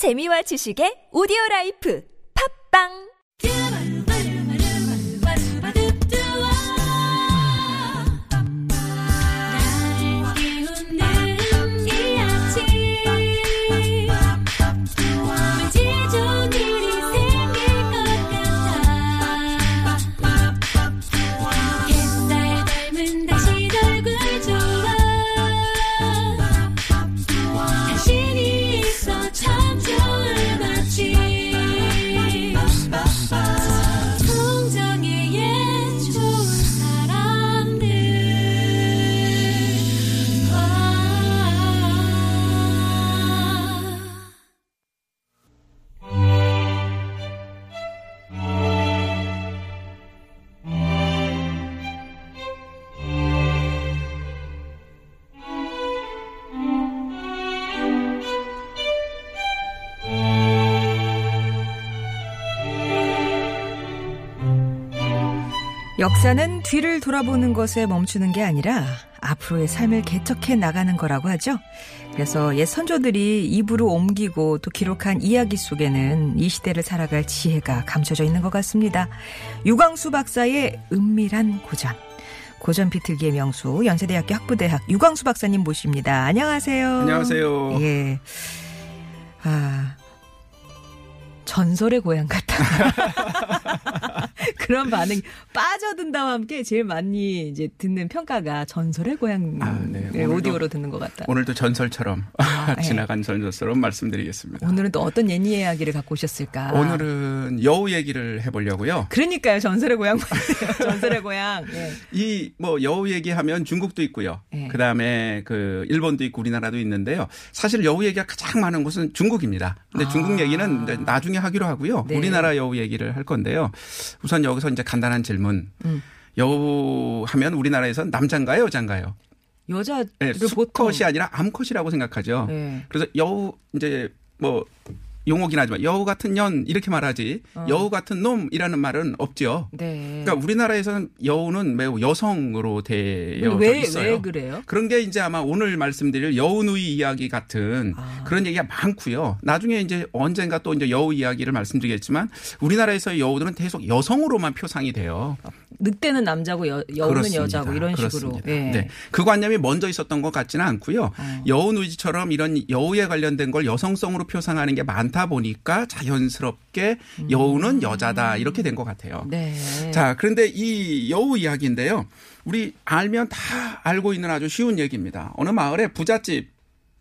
재미와 지식의 오디오 라이프. 팝빵 역사는 뒤를 돌아보는 것에 멈추는 게 아니라 앞으로의 삶을 개척해 나가는 거라고 하죠. 그래서 옛 선조들이 입으로 옮기고 또 기록한 이야기 속에는 이 시대를 살아갈 지혜가 감춰져 있는 것 같습니다. 유광수 박사의 은밀한 고전. 고전 비틀기의 명수 연세대학교 학부대학 유광수 박사님 모십니다. 안녕하세요. 안녕하세요. 예. 아, 전설의 고향 같다. 그런 반응이 빠져든다와 함께 제일 많이 이제 듣는 평가가 전설의 고향 아, 네. 네, 오디오로 듣는 것 같다. 오늘도 전설처럼 네. 지나간 전설처럼 말씀드리겠습니다. 오늘은 또 어떤 옛 이야기를 갖고 오셨을까? 오늘은 여우 얘기를 해보려고요. 그러니까요, 전설의 고향. 전설의 고향. 예. 이뭐 여우 얘기하면 중국도 있고요. 네. 그 다음에 그 일본도 있고 우리나라도 있는데요. 사실 여우 얘기가 가장 많은 곳은 중국입니다. 근데 아. 중국 얘기는 나중에 하기로 하고요. 네. 우리나라 여우 얘기를 할 건데요. 우선 여기서 이제 간단한 질문. 음. 여우 하면 우리나라에선 남자인가요, 여자인가요? 여자를 네, 수컷이 아니라 암컷이라고 생각하죠. 네. 그래서 여우 이제 뭐 용어긴 하지만 여우 같은 년 이렇게 말하지 어. 여우 같은 놈이라는 말은 없죠. 네. 그러니까 우리나라에서는 여우는 매우 여성으로 되어 왜, 있어요. 왜 그래요? 그런 게 이제 아마 오늘 말씀드릴 여우누이 이야기 같은 아. 그런 얘기가 많고요. 나중에 이제 언젠가 또 이제 여우 이야기를 말씀드리겠지만 우리나라에서의 여우들은 계속 여성으로만 표상이 돼요. 늑대는 남자고 여, 그렇습니다. 여자고 이런 식으로. 그렇습니다. 예. 네. 그 관념이 먼저 있었던 것 같지는 않고요. 어. 여우누이지처럼 이런 여우에 관련된 걸 여성성으로 표상하는 게 많다 보니까 자연스럽게 여우는 여자다 이렇게 된 것 같아요. 음. 네. 자, 그런데 이 여우 이야기인데요. 우리 알면 다 알고 있는 아주 쉬운 얘기입니다. 어느 마을에 부잣집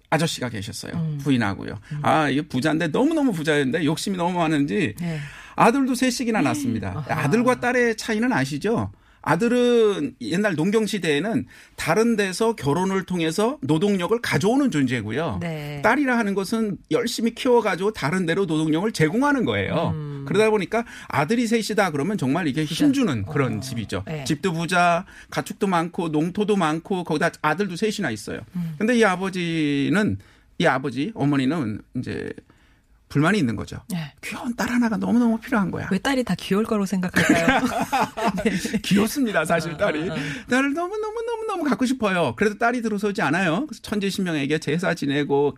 아저씨가 계셨어요. 음. 부인하고요. 아, 이게 부자인데 너무너무 부자였는데 욕심이 너무 많은지 네. 아들도 셋씩이나 낳습니다. 아들과 딸의 차이는 아시죠? 아들은 옛날 농경 시대에는 다른 데서 결혼을 통해서 노동력을 가져오는 존재고요. 네. 딸이라 하는 것은 열심히 키워 가지고 다른 데로 노동력을 제공하는 거예요. 음. 그러다 보니까 아들이 셋이다 그러면 정말 이게 힘주는 그런 어. 집이죠. 네. 집도 부자, 가축도 많고 농토도 많고 거기다 아들도 셋이나 있어요. 음. 근데 이 아버지는 이 아버지 어머니는 이제 불만이 있는 거죠. 네. 귀여운 딸 하나가 너무너무 필요한 거야. 왜 딸이 다 귀여울 거라고 생각할까요? 귀엽습니다, 사실 어, 딸이. 어, 어. 딸을 너무너무너무너무 갖고 싶어요. 그래도 딸이 들어서지 않아요. 그래서 천지신명에게 제사 지내고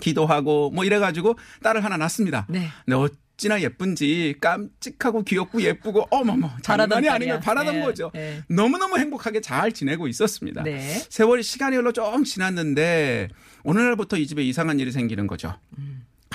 기도하고 뭐 이래가지고 딸을 하나 낳습니다. 네. 근데 어찌나 예쁜지 깜찍하고 귀엽고 예쁘고 어머머 장난이. 아니면 바라던 네, 거죠. 네. 너무너무 행복하게 잘 지내고 있었습니다. 네. 세월이 시간이 흘러 좀 지났는데 어느 날부터 이 집에 이상한 일이 생기는 거죠.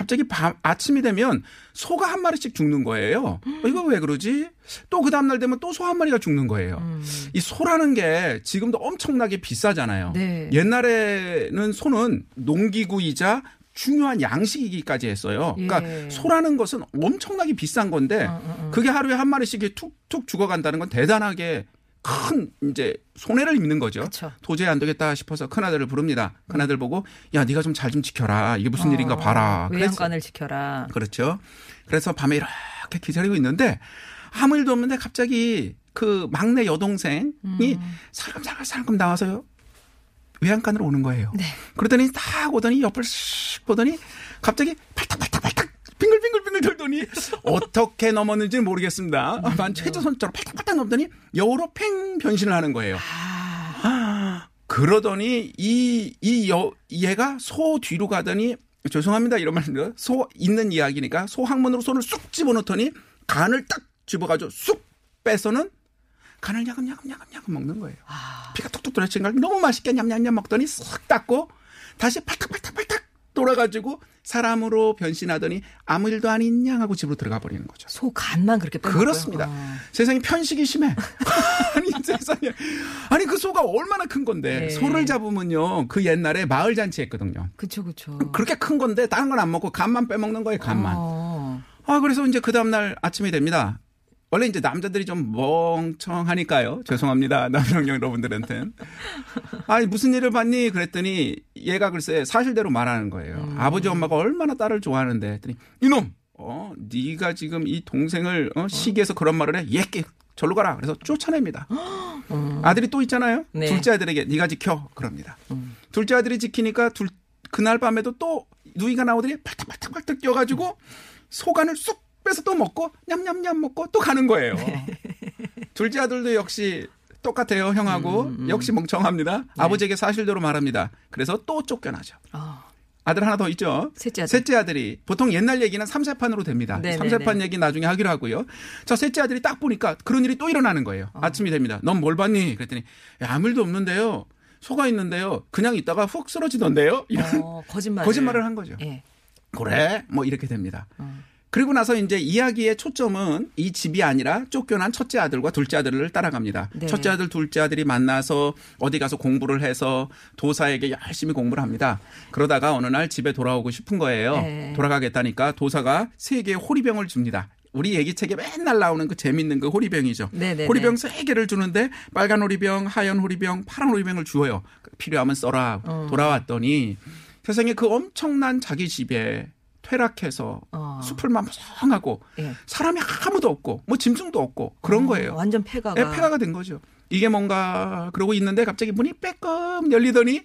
갑자기 밤 아침이 되면 소가 한 마리씩 죽는 거예요. 어, 이거 왜 그러지? 또 그 다음 날 되면 또 소 한 마리가 죽는 거예요. 음. 이 소라는 게 지금도 엄청나게 비싸잖아요. 네. 옛날에는 소는 농기구이자 중요한 양식이기까지 했어요. 그러니까 예. 소라는 것은 엄청나게 비싼 건데 어, 어, 어. 그게 하루에 한 마리씩 툭툭 죽어간다는 건 대단하게 큰 이제 손해를 입는 거죠. 그쵸. 도저히 안 되겠다 싶어서 큰 아들을 부릅니다. 큰 아들 보고 야 네가 좀 잘좀 지켜라. 이게 무슨 일인가 봐라. 어, 외양간을 지켜라. 그렇죠. 그래서 밤에 이렇게 기다리고 있는데 아무 일도 없는데 갑자기 그 막내 여동생이 음. 살금살금 나와서요. 외양간으로 오는 거예요. 네. 그러더니 딱 오더니 옆을 씩 보더니 갑자기 팔딱팔딱팔딱 빙글빙글빙글 돌더니 어떻게 넘었는지는 모르겠습니다. 한 최저 선처럼 팔딱팔딱 넘더니 여우로 팽 변신을 하는 거예요. 아, 그러더니 이, 이 여, 얘가 소 뒤로 가더니 죄송합니다 이런 말입니다. 소 있는 이야기니까 소 항문으로 손을 쑥 집어넣더니 간을 딱 집어가지고 쑥 빼서는 간을 야금야금야금야금 먹는 거예요. 피가 톡톡 돌아치는 걸 너무 맛있게 냠냠냠 먹더니 싹 닦고 다시 팔딱팔딱팔딱 돌아가지고 사람으로 변신하더니 아무 일도 아닌 양 하고 집으로 들어가 버리는 거죠. 소 간만 그렇게 빼먹고요. 그렇습니다. 어. 세상에 편식이 심해. 아니 세상에 아니 그 소가 얼마나 큰 건데 네. 소를 잡으면요 그 옛날에 마을 잔치 했거든요. 그쵸 그쵸. 그렇게 큰 건데 다른 건 안 먹고 간만 빼먹는 거예요 간만. 어. 아 그래서 이제 그 다음 날 아침이 됩니다. 원래 이제 남자들이 좀 멍청하니까요. 죄송합니다. 남성 여러분들한테는. 아니, 무슨 일을 봤니? 그랬더니 얘가 글쎄 사실대로 말하는 거예요. 아버지 엄마가 얼마나 딸을 좋아하는데. 했더니 이놈! 어, 네가 지금 이 동생을 어, 시기해서 그런 말을 해. 얘께 절로 가라. 그래서 쫓아냅니다. 아들이 또 있잖아요. 네. 둘째 아들에게 네가 지켜. 그럽니다. 둘째 아들이 지키니까 둘, 그날 밤에도 또 누이가 나오더니 팔딱팔딱팔딱 뛰어가지고 소간을 쑥 빼서 또 먹고 냠냠냠 먹고 또 가는 거예요. 둘째 아들도 역시 똑같아요, 형하고. 역시 멍청합니다. 아버지에게 사실대로 말합니다. 그래서 또 쫓겨나죠. 아. 아들 하나 더 있죠. 셋째 아들. 셋째 아들 이 보통 옛날 얘기는 삼세판으로 됩니다. 네네네. 삼세판 얘기 나중에 하기로 하고요. 저 셋째 아들이 딱 보니까 그런 일이 또 일어나는 거예요. 어. 아침이 됩니다. 넌 뭘 봤니? 그랬더니 야, 아무 일도 없는데요. 소가 있는데요. 그냥 있다가 훅 쓰러지던데요. 이런 어, 거짓말. 거짓말을 한 거죠. 예. 그래? 뭐 이렇게 됩니다. 어. 그리고 나서 이제 이야기의 초점은 이 집이 아니라 쫓겨난 첫째 아들과 둘째 아들을 따라갑니다. 네. 첫째 아들, 둘째 아들이 만나서 어디 가서 공부를 해서 도사에게 열심히 공부를 합니다. 그러다가 어느 날 집에 돌아오고 싶은 거예요. 네. 돌아가겠다니까 도사가 세 개의 호리병을 줍니다. 우리 얘기책에 맨날 나오는 그 재밌는 그 호리병이죠. 네네네. 호리병 세 개를 주는데 빨간 호리병, 하얀 호리병, 파란 호리병을 주어요. 필요하면 써라. 어. 돌아왔더니 세상에 그 엄청난 자기 집에 퇴락해서 어. 숲을만 무성하고 예. 사람이 아무도 없고 뭐 짐승도 없고 그런 어, 거예요. 완전 폐가가. 예, 폐가가 된 거죠. 이게 뭔가 그러고 있는데 갑자기 문이 빼끔 열리더니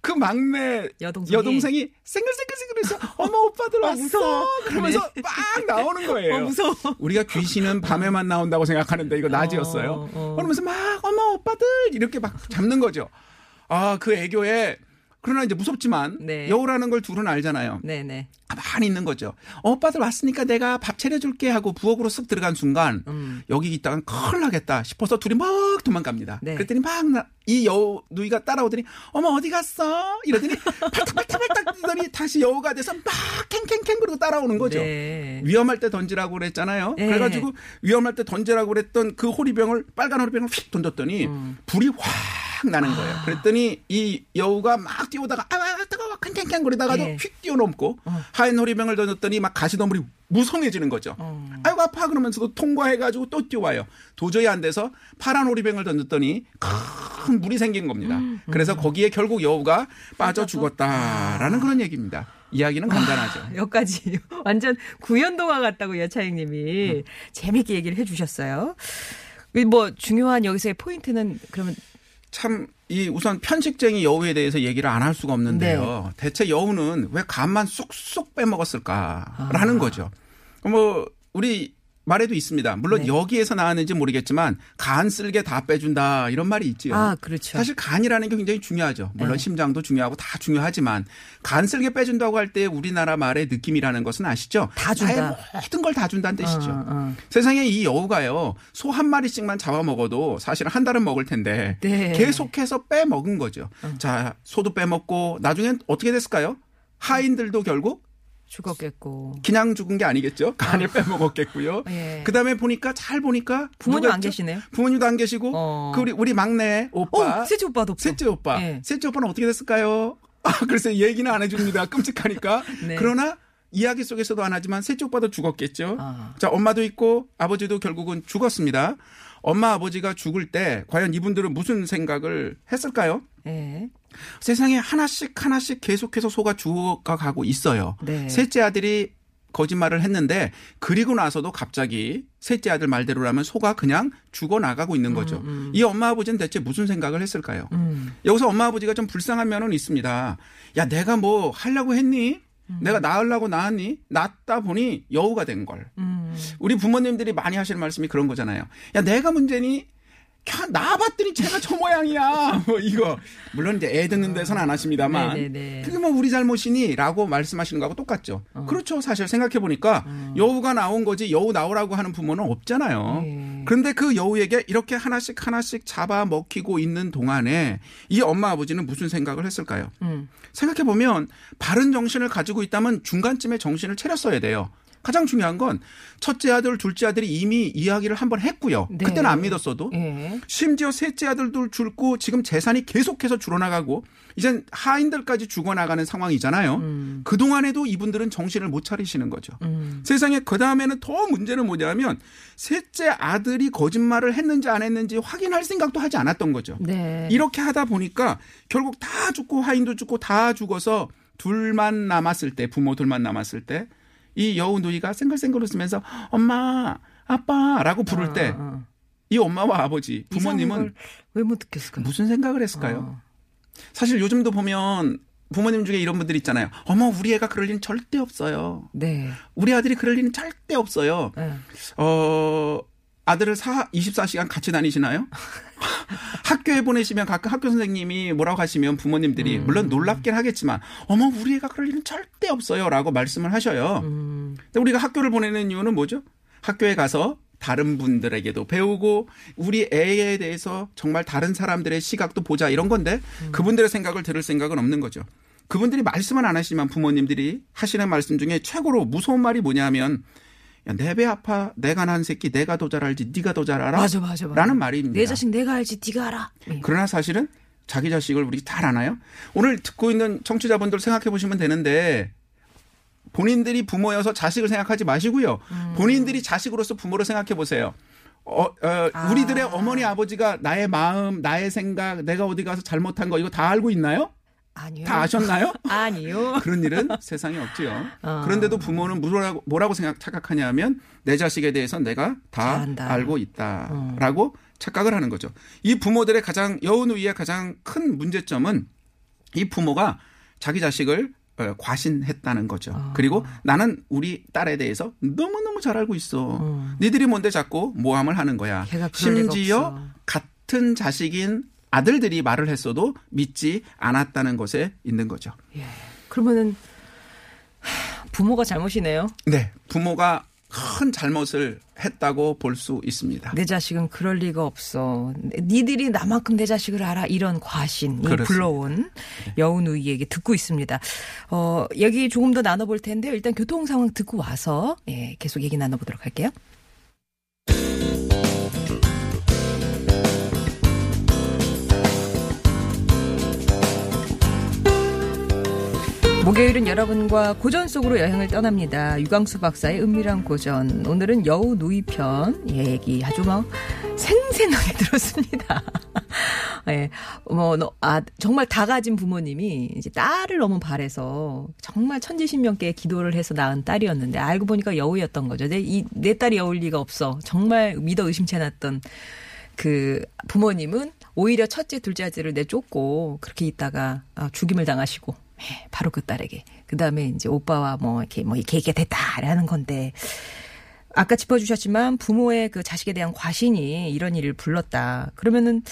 그 막내 여동생이? 여동생이 생글생글생글해서 어머 오빠들 왔어. 그러면서 막 나오는 거예요. 어, 무서워. 우리가 귀신은 밤에만 나온다고 생각하는데 이거 낮이었어요. 어, 어. 그러면서 막 어머 오빠들 이렇게 막 잡는 거죠. 아 그 애교에 그러나 이제 무섭지만 네. 여우라는 걸 둘은 알잖아요. 네네. 가만히 있는 거죠. 어, 오빠들 왔으니까 내가 밥 차려줄게 하고 부엌으로 쓱 들어간 순간 음. 여기 있다간 큰일 나겠다 싶어서 둘이 막 도망갑니다. 네. 그랬더니 막 이 여우 누이가 따라오더니 어머 어디 갔어? 이러더니 팔딱팔딱팔딱 뛰더니 다시 여우가 돼서 막 캥캥캥 그러고 따라오는 거죠. 네. 위험할 때 던지라고 그랬잖아요. 네. 그래가지고 위험할 때 던지라고 그랬던 그 호리병을 빨간 호리병을 휙 던졌더니 음. 불이 확 나는 거예요. 그랬더니 이 여우가 막 뛰어다가 아 뜨거워 캥캥캥 거리다가도 네. 휙 뛰어넘고 하얀 호리병을 던졌더니 막 가시덤불이 무성해지는 거죠. 어. 아이고 아파 그러면서도 통과해가지고 또 뛰어와요. 도저히 안 돼서 파란 호리병을 던졌더니 큰 물이 생긴 겁니다. 그래서 거기에 결국 여우가 빠져 죽었다라는 그런 얘기입니다. 이야기는 간단하죠. 여기까지 완전 구연동화 같다고 여차행님이 음. 재밌게 얘기를 해주셨어요. 뭐 중요한 여기서의 포인트는 그러면 참 이 우선 편식쟁이 여우에 대해서 얘기를 안 할 수가 없는데요. 대체 여우는 왜 간만 쑥쑥 빼먹었을까라는 거죠. 뭐 우리 말에도 있습니다. 물론 네. 여기에서 나왔는지 모르겠지만 간 쓸게 다 빼준다 이런 말이 있지요. 아 그렇죠. 사실 간이라는 게 굉장히 중요하죠. 물론 네. 심장도 중요하고 다 중요하지만 간 쓸게 빼준다고 할 때 우리나라 말의 느낌이라는 것은 아시죠? 다 준다. 모든 걸 다 준다는 뜻이죠. 어, 어. 세상에 이 여우가요 소 한 마리씩만 잡아 먹어도 사실 한 달은 먹을 텐데 네. 계속해서 빼 먹은 거죠. 자 소도 빼 먹고 나중엔 어떻게 됐을까요? 하인들도 결국 죽었겠고 그냥 죽은 게 아니겠죠. 간을 빼 먹었겠고요. 예. 그다음에 보니까 잘 보니까 부모님 안 있죠? 계시네요. 부모님도 안 계시고 어. 그 우리 우리 막내 오빠 어, 셋째 오빠도 없고. 셋째 오빠. 예. 셋째 오빠는 어떻게 됐을까요? 아, 글쎄 얘기는 안 해줍니다. 끔찍하니까. 네. 그러나 이야기 속에서도 안 하지만 셋째 오빠도 죽었겠죠. 아. 자, 엄마도 있고 아버지도 결국은 죽었습니다. 엄마 아버지가 죽을 때 과연 이분들은 무슨 생각을 했을까요? 예. 세상에 하나씩 하나씩 계속해서 소가 죽어가고 있어요. 네. 셋째 아들이 거짓말을 했는데 그리고 나서도 갑자기 셋째 아들 말대로라면 소가 그냥 죽어 나가고 있는 거죠. 이 엄마 아버지는 대체 무슨 생각을 했을까요? 음. 여기서 엄마 아버지가 좀 불쌍한 면은 있습니다. 야 내가 뭐 하려고 했니? 내가 낳으려고 낳았니? 낳다 보니 여우가 된 걸. 음. 우리 부모님들이 많이 하시는 말씀이 그런 거잖아요. 야 내가 문제니? 캬, 나봤더니 쟤가 저 모양이야. 뭐 이거 물론 이제 애 듣는 데서는 안 하십니다만 네네네. 그게 뭐 우리 잘못이니라고 말씀하시는 거하고 똑같죠. 그렇죠. 사실 생각해 보니까 여우가 나온 거지 여우 나오라고 하는 부모는 없잖아요. 네. 그런데 그 여우에게 이렇게 하나씩 하나씩 잡아 먹히고 있는 동안에 이 엄마 아버지는 무슨 생각을 했을까요? 음. 생각해 보면 바른 정신을 가지고 있다면 중간쯤에 정신을 차렸어야 돼요. 가장 중요한 건 첫째 아들, 둘째 아들이 이미 이야기를 한번 했고요. 네. 그때는 안 믿었어도 예. 심지어 셋째 아들도 줄고 지금 재산이 계속해서 줄어나가고 이젠 하인들까지 죽어나가는 상황이잖아요. 그동안에도 이분들은 정신을 못 차리시는 거죠. 음. 세상에 그 다음에는 더 문제는 뭐냐면 셋째 아들이 거짓말을 했는지 안 했는지 확인할 생각도 하지 않았던 거죠. 네. 이렇게 하다 보니까 결국 다 죽고 하인도 죽고 다 죽어서 둘만 남았을 때 부모 둘만 남았을 때 이 여우 누이가 생글생글 웃으면서 엄마 아빠라고 부를 때이 어, 어. 엄마와 아버지 부모님은 왜 못 듣겠을까요? 무슨 생각을 했을까요? 어. 사실 요즘도 보면 부모님 중에 이런 분들 있잖아요. 어머 우리 애가 그럴 리는 절대 없어요. 네. 우리 아들이 그럴 리는 절대 없어요. 네. 어 아들을 사 24시간 같이 다니시나요? 학교에 보내시면 가끔 학교 선생님이 뭐라고 하시면 부모님들이 음. 물론 놀랍긴 하겠지만 어머 우리 애가 그럴 리는 절대 없어요라고 말씀을 하셔요. 음. 근데 우리가 학교를 보내는 이유는 뭐죠? 학교에 가서 다른 분들에게도 배우고 우리 애에 대해서 정말 다른 사람들의 시각도 보자 이런 건데 그분들의 생각을 들을 생각은 없는 거죠. 그분들이 말씀은 안 하시지만 부모님들이 하시는 말씀 중에 최고로 무서운 말이 뭐냐면 내 배 아파 내가 난 새끼 내가 더 잘 알지 네가 더 잘 알아 맞아, 맞아, 맞아. 라는 말입니다. 내 자식 내가 알지 네가 알아. 예. 그러나 사실은 자기 자식을 우리 잘 아나요? 오늘 듣고 있는 청취자분들 생각해 보시면 되는데 본인들이 부모여서 자식을 생각하지 마시고요. 음. 본인들이 자식으로서 부모를 생각해 보세요. 어, 어, 아. 우리들의 어머니 아버지가 나의 마음, 나의 생각, 내가 어디 가서 잘못한 거 이거 다 알고 있나요? 아니요. 다 아셨나요? 아니요. 그런 일은 세상에 없지요. 어. 그런데도 부모는 뭐라고, 뭐라고 생각, 착각하냐면 내 자식에 대해서 내가 다 잘한다. 알고 있다라고 착각을 하는 거죠. 이 부모들의 가장 여우누이의 가장 큰 문제점은 이 부모가 자기 자식을 어, 과신했다는 거죠. 아. 그리고 나는 우리 딸에 대해서 너무너무 잘 알고 있어. 음. 니들이 뭔데 자꾸 모함을 하는 거야. 심지어. 같은 자식인 아들들이 말을 했어도 믿지 않았다는 것에 있는 거죠. 예. 그러면은 하, 부모가 잘못이네요. 네. 부모가 큰 잘못을 했다고 볼 수 있습니다. 내 자식은 그럴 리가 없어. 니들이 나만큼 내 자식을 알아. 이런 과신이 그렇습니다. 불러온 여우누이 얘기 듣고 있습니다. 어, 얘기 조금 더 나눠볼 텐데요. 일단 교통 상황 듣고 와서 예, 계속 얘기 나눠보도록 할게요. 목요일은 여러분과 고전 속으로 여행을 떠납니다. 유광수 박사의 은밀한 고전. 오늘은 여우 누이편 얘기 아주 막 생생하게 들었습니다. 예, 뭐, 너, 아, 정말 다 가진 부모님이 이제 딸을 너무 바래서 정말 천지신명께 기도를 해서 낳은 딸이었는데 알고 보니까 여우였던 거죠. 내, 이, 내 딸이 여울 리가 없어. 정말 믿어 의심치 않았던 그 부모님은 오히려 첫째, 둘째 아들을 내쫓고 그렇게 있다가 아, 죽임을 당하시고 예, 바로 그 딸에게 그 다음에 이제 오빠와 뭐 이렇게 뭐 이렇게 이렇게 됐다라는 건데 아까 짚어주셨지만 부모의 그 자식에 대한 과신이 이런 일을 불렀다. 그러면은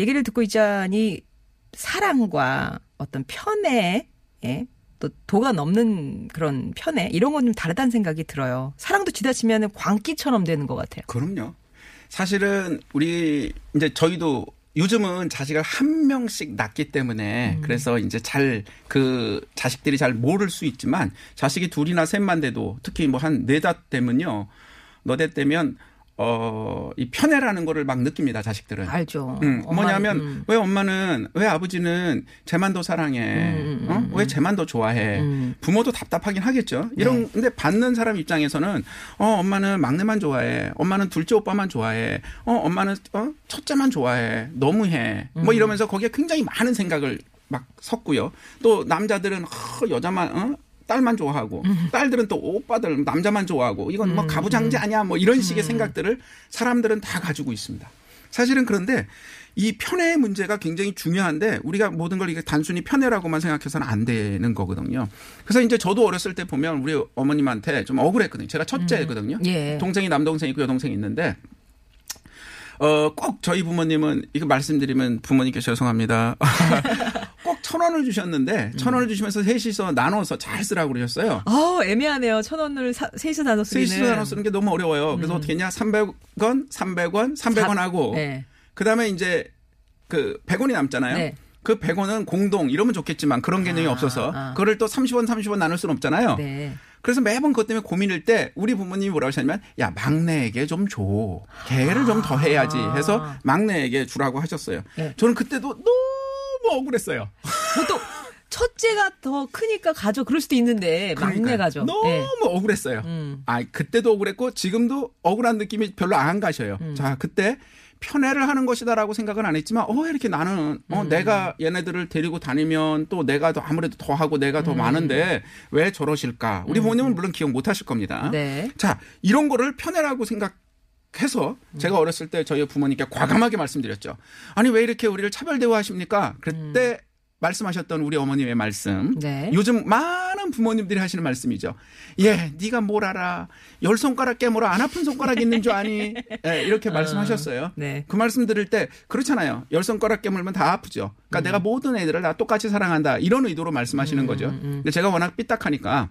얘기를 듣고 있자니 사랑과 어떤 편애, 예, 또 도가 넘는 그런 편애 이런 건 좀 다르다는 생각이 들어요. 사랑도 지나치면 광기처럼 되는 것 같아요. 그럼요. 사실은 우리 이제 저희도 요즘은 자식을 한 명씩 낳기 때문에 그래서 이제 잘 그 자식들이 잘 모를 수 있지만 자식이 둘이나 셋만 돼도 특히 뭐 한 네다 되면요. 너대 되면 어, 이 편애라는 거를 막 느낍니다, 자식들은. 알죠. 음, 엄마는, 뭐냐면 음. 왜 엄마는 왜 아버지는 쟤만 더 사랑해? 음, 음, 어? 음, 왜 쟤만 더 좋아해? 음. 부모도 답답하긴 하겠죠. 이런 네. 근데 받는 사람 입장에서는 어 엄마는 막내만 좋아해. 엄마는 둘째 오빠만 좋아해. 어 엄마는 어 첫째만 좋아해. 너무해. 음. 뭐 이러면서 거기에 굉장히 많은 생각을 막 섞고요. 또 남자들은 어, 여자만 어 딸만 좋아하고 음. 딸들은 또 오빠들 남자만 좋아하고 이건 뭐 가부장제 아니야 뭐 이런 음. 식의 생각들을 사람들은 다 가지고 있습니다. 사실은 그런데 이 편애의 문제가 굉장히 중요한데 우리가 모든 걸 이게 단순히 편애라고만 생각해서는 안 되는 거거든요. 그래서 이제 저도 어렸을 때 보면 우리 어머님한테 좀 억울했거든요. 제가 첫째거든요. 예. 동생이 남동생 있고 여동생이 있는데 어, 꼭 저희 부모님은 이거 말씀드리면 부모님께 죄송합니다. 꼭천 원을 주셨는데 천 원을 주시면서 셋이서 나눠서 잘 쓰라고 그러셨어요. 어, 애매하네요. 천 원을 사, 셋이서 나눠 쓰기는. 셋이서 나눠 쓰는 게 너무 어려워요. 그래서 어떻게 했냐? 300원, 300원, 300원 하고 네. 그다음에 이제 그 100원이 남잖아요. 네. 그 100원은 공동 이러면 좋겠지만 그런 개념이 아, 없어서 아. 그거를 또 30원, 30원 나눌 수는 없잖아요. 네. 그래서 매번 그것 때문에 고민일 때 우리 부모님이 뭐라고 하셨냐면 야 막내에게 좀 줘. 걔를 좀더 해야지 해서 막내에게 주라고 하셨어요. 아. 네. 저는 그때도 너무 억울했어요. 보통 첫째가 더 크니까 가져 그럴 수도 있는데 막내 그러니까요. 가죠. 너무 네. 억울했어요. 음. 아 그때도 억울했고 지금도 억울한 느낌이 별로 안 가셔요. 음. 자 그때 편애를 하는 것이다라고 생각은 안 했지만 어 이렇게 나는 음. 어 내가 얘네들을 데리고 다니면 또 내가 더 아무래도 더 하고 내가 음. 더 많은데 왜 저러실까? 우리 부모님은 물론 기억 못 하실 겁니다. 네. 자, 이런 거를 편애라고 생각 해서 제가 어렸을 때 저희 부모님께 과감하게 말씀드렸죠. 아니, 왜 이렇게 우리를 차별 대우하십니까? 그때 말씀하셨던 우리 어머님의 말씀. 네. 요즘 많은 부모님들이 하시는 말씀이죠. 예, 네가 뭘 알아? 열 손가락 깨물어 안 아픈 손가락 있는 줄 아니? 예, 이렇게 말씀하셨어요. 네. 그 말씀 들을 때 그렇잖아요. 열 손가락 깨물면 다 아프죠. 그러니까 음. 내가 모든 애들을 다 똑같이 사랑한다. 이런 의도로 말씀하시는 거죠. 근데 제가 워낙 삐딱하니까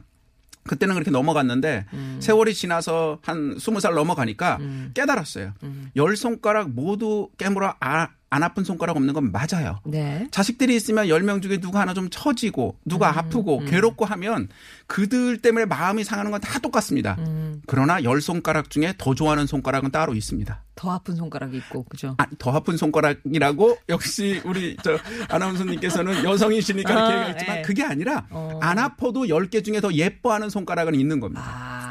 그때는 그렇게 넘어갔는데 음. 세월이 지나서 한 스무 살 넘어가니까 깨달았어요. 음. 열 손가락 모두 깨물어 아, 안 아픈 손가락 없는 건 맞아요. 네. 자식들이 있으면 열명 중에 누가 하나 좀 처지고 누가 음, 아프고 괴롭고 하면 그들 때문에 마음이 상하는 건 다 똑같습니다. 음. 그러나 열 손가락 중에 더 좋아하는 손가락은 따로 있습니다. 더 아픈 손가락이 있고 그죠. 아, 더 아픈 손가락이라고 역시 우리 저 아나운서님께서는 여성이시니까 아, 이렇게 얘기했지만 예. 그게 아니라 어. 안 아파도 10개 중에 더 예뻐하는 손가락은 있는 겁니다. 아.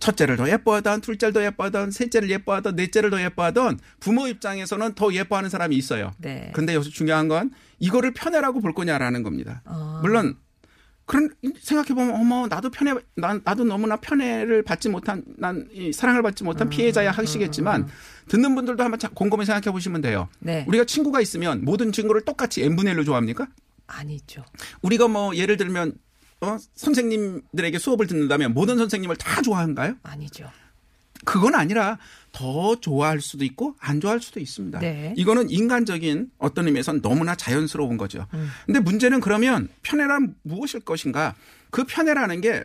첫째를 더 예뻐하던 둘째를 더 예뻐하던 셋째를 예뻐하던 넷째를 더 예뻐하던 부모 입장에서는 더 예뻐하는 사람이 있어요. 네. 근데 여기서 중요한 건 이거를 편애라고 볼 거냐라는 겁니다. 아. 물론 그런 생각해 보면 어머 나도 편애 난 나도 너무나 편애를 받지 못한 난 이 사랑을 받지 음, 못한 피해자야 하시겠지만 듣는 분들도 한번 자- 곰곰이 생각해 보시면 돼요. 네. 우리가 친구가 있으면 모든 친구를 똑같이 n분의 1로 좋아합니까? 아니죠. 우리가 뭐 예를 들면 어 선생님들에게 수업을 듣는다면 모든 선생님을 다 좋아한가요? 아니죠. 그건 아니라 더 좋아할 수도 있고 안 좋아할 수도 있습니다. 네. 이거는 인간적인 어떤 의미에선 너무나 자연스러운 거죠. 음. 근데 문제는 그러면 편애란 무엇일 것인가? 그 편애라는 게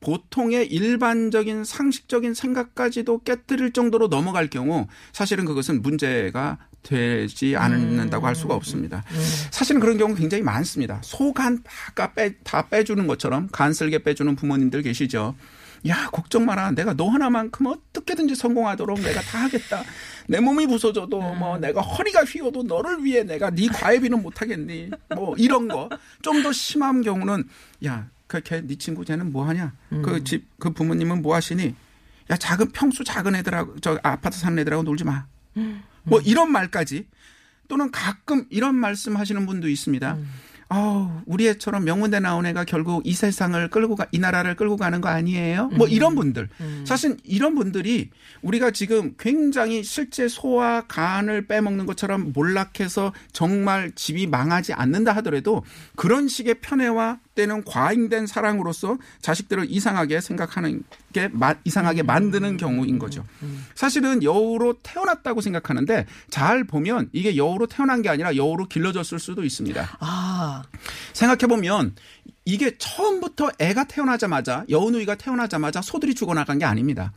보통의 일반적인 상식적인 생각까지도 깨뜨릴 정도로 넘어갈 경우 사실은 그것은 문제가 되지 않는다고 할 수가 없습니다. 사실은 그런 경우 굉장히 많습니다. 소간 다, 빼, 다 빼주는 것처럼 간슬게 빼주는 부모님들 계시죠. 야, 걱정 마라. 내가 너 하나만큼 어떻게든지 성공하도록 내가 다 하겠다. 내 몸이 부서져도 뭐 내가 허리가 휘어도 너를 위해 내가 네 과외비는 못 하겠니? 뭐 이런 거. 좀 더 심한 경우는 야, 그걔네 친구 쟤는 뭐 하냐? 그집그 부모님은 뭐 하시니? 야, 작은 평수 작은 애들하고 저 아파트 사는 애들하고 놀지 마. 뭐 이런 말까지 또는 가끔 이런 말씀 하시는 분도 있습니다. 아우, 우리 애처럼 명문대 나온 애가 결국 이 세상을 끌고 가, 이 나라를 끌고 가는 거 아니에요? 뭐 이런 분들. 사실 이런 분들이 우리가 지금 굉장히 실제 소와 간을 빼먹는 것처럼 몰락해서 정말 집이 망하지 않는다 하더라도 그런 식의 편애와 때는 과잉된 사랑으로서 자식들을 이상하게 생각하는 게 마- 이상하게 만드는 경우인 거죠. 사실은 여우로 태어났다고 생각하는데 잘 보면 이게 여우로 태어난 게 아니라 여우로 길러졌을 수도 있습니다. 아. 생각해 보면 이게 처음부터 애가 태어나자마자 여우누이가 태어나자마자 소들이 죽어나간 게 아닙니다.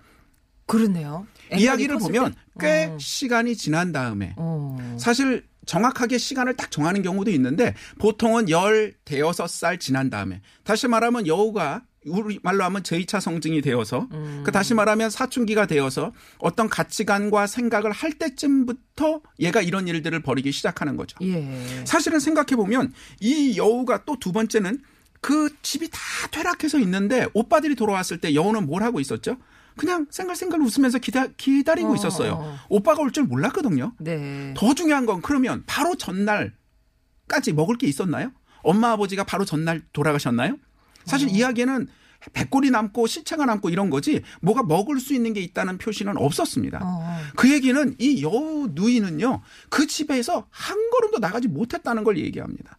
그러네요. 이야기를 컸을 보면 때? 꽤 어. 시간이 지난 다음에 어. 사실 정확하게 시간을 딱 정하는 경우도 있는데 보통은 열 대여섯 살 지난 다음에 다시 말하면 여우가 우리 말로 하면 제2차 성징이 되어서 그 다시 말하면 사춘기가 되어서 어떤 가치관과 생각을 할 때쯤부터 얘가 이런 일들을 벌이기 시작하는 거죠. 예. 사실은 생각해 보면 이 여우가 또 두 번째는 그 집이 다 퇴락해서 있는데 오빠들이 돌아왔을 때 여우는 뭘 하고 있었죠? 그냥 생글생글 웃으면서 기다, 기다리고 어, 있었어요. 어. 오빠가 올 줄 몰랐거든요. 네. 더 중요한 건 그러면 바로 전날까지 먹을 게 있었나요? 엄마 아버지가 바로 전날 돌아가셨나요? 사실 이야기에는 백골이 남고 시체가 남고 이런 거지 뭐가 먹을 수 있는 게 있다는 표시는 없었습니다. 어. 그 얘기는 이 여우 누이는요 그 집에서 한 걸음도 나가지 못했다는 걸 얘기합니다.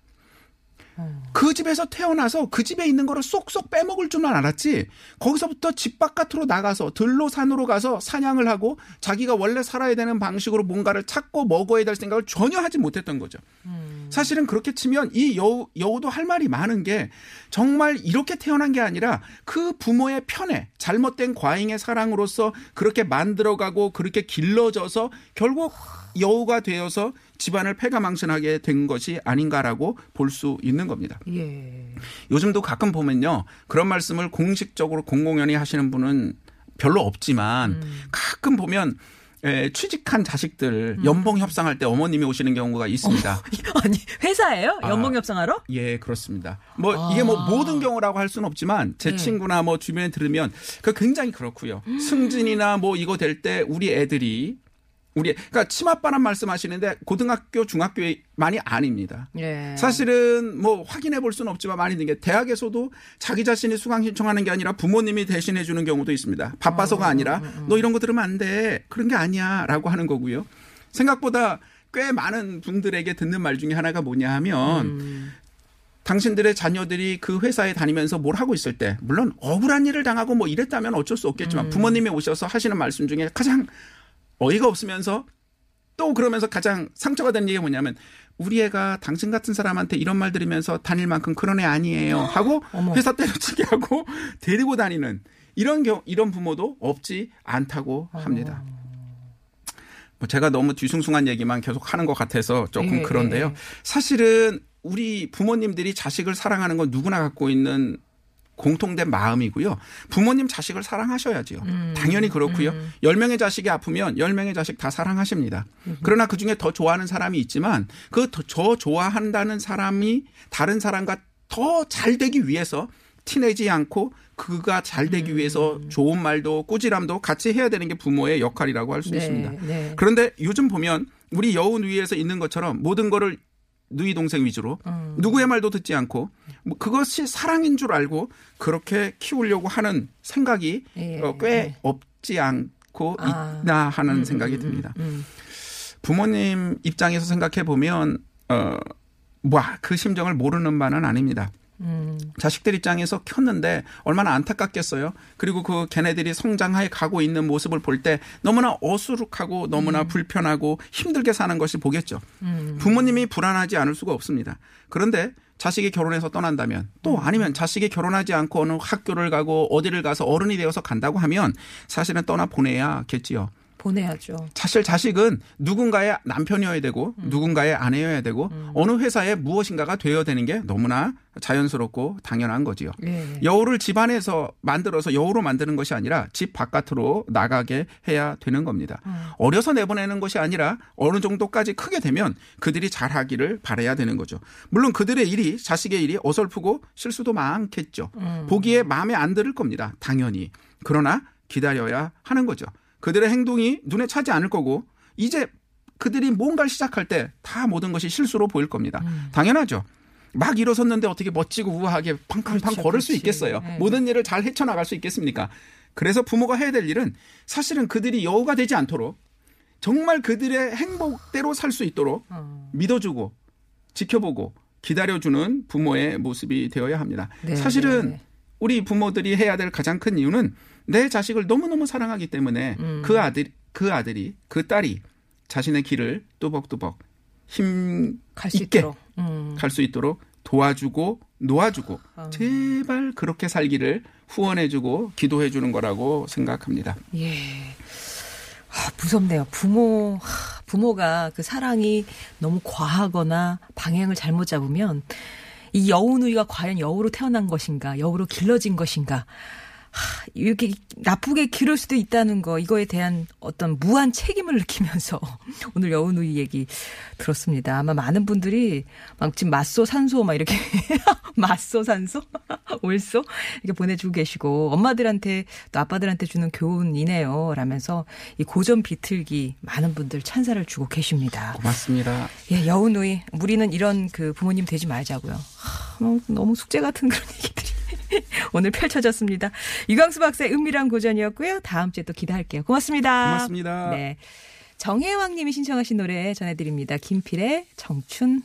그 집에서 태어나서 그 집에 있는 거를 쏙쏙 빼먹을 줄만 알았지 거기서부터 집 바깥으로 나가서 들로 산으로 가서 사냥을 하고 자기가 원래 살아야 되는 방식으로 뭔가를 찾고 먹어야 될 생각을 전혀 하지 못했던 거죠. 사실은 그렇게 치면 이 여우, 여우도 할 말이 많은 게 정말 이렇게 태어난 게 아니라 그 부모의 편에 잘못된 과잉의 사랑으로서 그렇게 만들어가고 그렇게 길러져서 결국 여우가 되어서 집안을 패가망신하게 된 것이 아닌가라고 볼 수 있는 겁니다. 예. 요즘도 가끔 보면요. 그런 말씀을 공식적으로 공공연히 하시는 분은 별로 없지만 가끔 보면 에, 취직한 자식들 연봉 협상할 때 어머님이 오시는 경우가 있습니다. 아니 회사예요? 아. 연봉 협상하러? 예, 그렇습니다. 뭐 이게 뭐 모든 경우라고 할 수는 없지만 제 네. 친구나 뭐 주변에 들으면 그 굉장히 그렇고요. 승진이나 뭐 이거 될 때 우리 애들이 우리 그러니까 치맛바람 말씀하시는데 고등학교 중학교만이 아닙니다. 예. 사실은 뭐 확인해 볼 수는 없지만 많이 든게 대학에서도 자기 자신이 수강 신청하는 게 아니라 부모님이 대신해 주는 경우도 있습니다. 바빠서가 아니라 너 이런 거 들으면 안 돼. 그런 게 아니야라고 하는 거고요. 생각보다 꽤 많은 분들에게 듣는 말 중에 하나가 뭐냐 하면 당신들의 자녀들이 그 회사에 다니면서 뭘 하고 있을 때 물론 억울한 일을 당하고 뭐 이랬다면 어쩔 수 없겠지만 부모님이 오셔서 하시는 말씀 중에 가장 어이가 없으면서 또 그러면서 가장 상처가 되는 얘기가 뭐냐면 우리 애가 당신 같은 사람한테 이런 말 들으면서 다닐 만큼 그런 애 아니에요 하고 어머. 회사 때려치게 하고 데리고 다니는 이런 경 이런 부모도 없지 않다고 합니다. 뭐 제가 너무 뒤숭숭한 얘기만 계속 하는 것 같아서 조금 예, 그런데요. 예. 사실은 우리 부모님들이 자식을 사랑하는 건 누구나 갖고 있는 공통된 마음이고요. 부모님 자식을 사랑하셔야지요. 음, 당연히 그렇고요. 열 10명의 자식이 아프면 10명의 자식 다 사랑하십니다. 음. 그러나 그중에 더 좋아하는 사람이 있지만 그 더 좋아한다는 사람이 다른 사람과 더 잘 되기 위해서 티내지 않고 그가 잘 되기 음. 위해서 좋은 말도 꾸지람도 같이 해야 되는 게 부모의 역할이라고 할수 네, 있습니다. 네. 그런데 요즘 보면 우리 여우 누이에서 있는 것처럼 모든 거를 누이 동생 위주로 음. 누구의 말도 듣지 않고 뭐 그것이 사랑인 줄 알고 그렇게 키우려고 하는 생각이 예, 어, 꽤 예. 없지 않고 아. 있나 하는 음, 생각이 음, 듭니다. 음, 부모님 입장에서 생각해 보면 어 뭐그 심정을 모르는 바는 아닙니다. 음. 자식들 입장에서 켰는데 얼마나 안타깝겠어요. 그리고 그 걔네들이 성장해 가고 있는 모습을 볼 때 너무나 어수룩하고 너무나 불편하고 힘들게 사는 것이 보겠죠. 음. 부모님이 불안하지 않을 수가 없습니다. 그런데 자식이 결혼해서 떠난다면 또 아니면 자식이 결혼하지 않고 어느 학교를 가고 어디를 가서 어른이 되어서 간다고 하면 사실은 떠나 보내야겠지요. 보내야죠. 사실 자식은 누군가의 남편이어야 되고 음. 누군가의 아내여야 되고 어느 회사의 무엇인가가 되어야 되는 게 너무나 자연스럽고 당연한 거지요. 예. 여우를 집 안에서 만들어서 여우로 만드는 것이 아니라 집 바깥으로 나가게 해야 되는 겁니다. 어려서 내보내는 것이 아니라 어느 정도까지 크게 되면 그들이 잘하기를 바라야 되는 거죠. 물론 그들의 일이 자식의 일이 어설프고 실수도 많겠죠. 보기에 마음에 안 들을 겁니다. 당연히. 그러나 기다려야 하는 거죠. 그들의 행동이 눈에 차지 않을 거고 이제 그들이 뭔가를 시작할 때 다 모든 것이 실수로 보일 겁니다. 당연하죠. 막 일어섰는데 어떻게 멋지고 우아하게 팡팡팡 그렇죠, 걸을 수 그렇지. 있겠어요. 네. 모든 일을 잘 헤쳐나갈 수 있겠습니까? 그래서 부모가 해야 될 일은 사실은 그들이 여우가 되지 않도록 정말 그들의 행복대로 살 수 있도록 어. 믿어주고 지켜보고 기다려주는 부모의 모습이 되어야 합니다. 네, 사실은 네. 우리 부모들이 해야 될 가장 큰 이유는 내 자식을 너무너무 사랑하기 때문에 음. 그 아들, 그 아들이, 그 딸이 자신의 길을 뚜벅뚜벅 힘갈수 있게. 음. 갈수 있도록 도와주고 놓아주고 아. 제발 그렇게 살기를 후원해주고 기도해주는 거라고 생각합니다. 예. 아, 무섭네요. 부모, 하, 부모가 그 사랑이 너무 과하거나 방향을 잘못 잡으면 이 여우누이가 과연 여우로 태어난 것인가, 여우로 길러진 것인가, 하, 이렇게 나쁘게 기를 수도 있다는 거, 이거에 대한 어떤 무한 책임을 느끼면서 오늘 여우누이 얘기 들었습니다. 아마 많은 분들이 막 지금 맞소, 산소 막 이렇게 맞소, 산소, 올소 이렇게 보내주고 계시고 엄마들한테 또 아빠들한테 주는 교훈이네요. 라면서 이 고전 비틀기 많은 분들 찬사를 주고 계십니다. 고맙습니다. 예, 여우누이 우리는 이런 그 부모님 되지 말자고요. 하, 너무, 너무 숙제 같은 그런 얘기들이 오늘 펼쳐졌습니다. 이광수 박사의 은밀한 고전이었고요. 다음 주에 또 기대할게요. 고맙습니다. 고맙습니다. 네. 정혜왕 님이 신청하신 노래 전해드립니다. 김필의 정춘.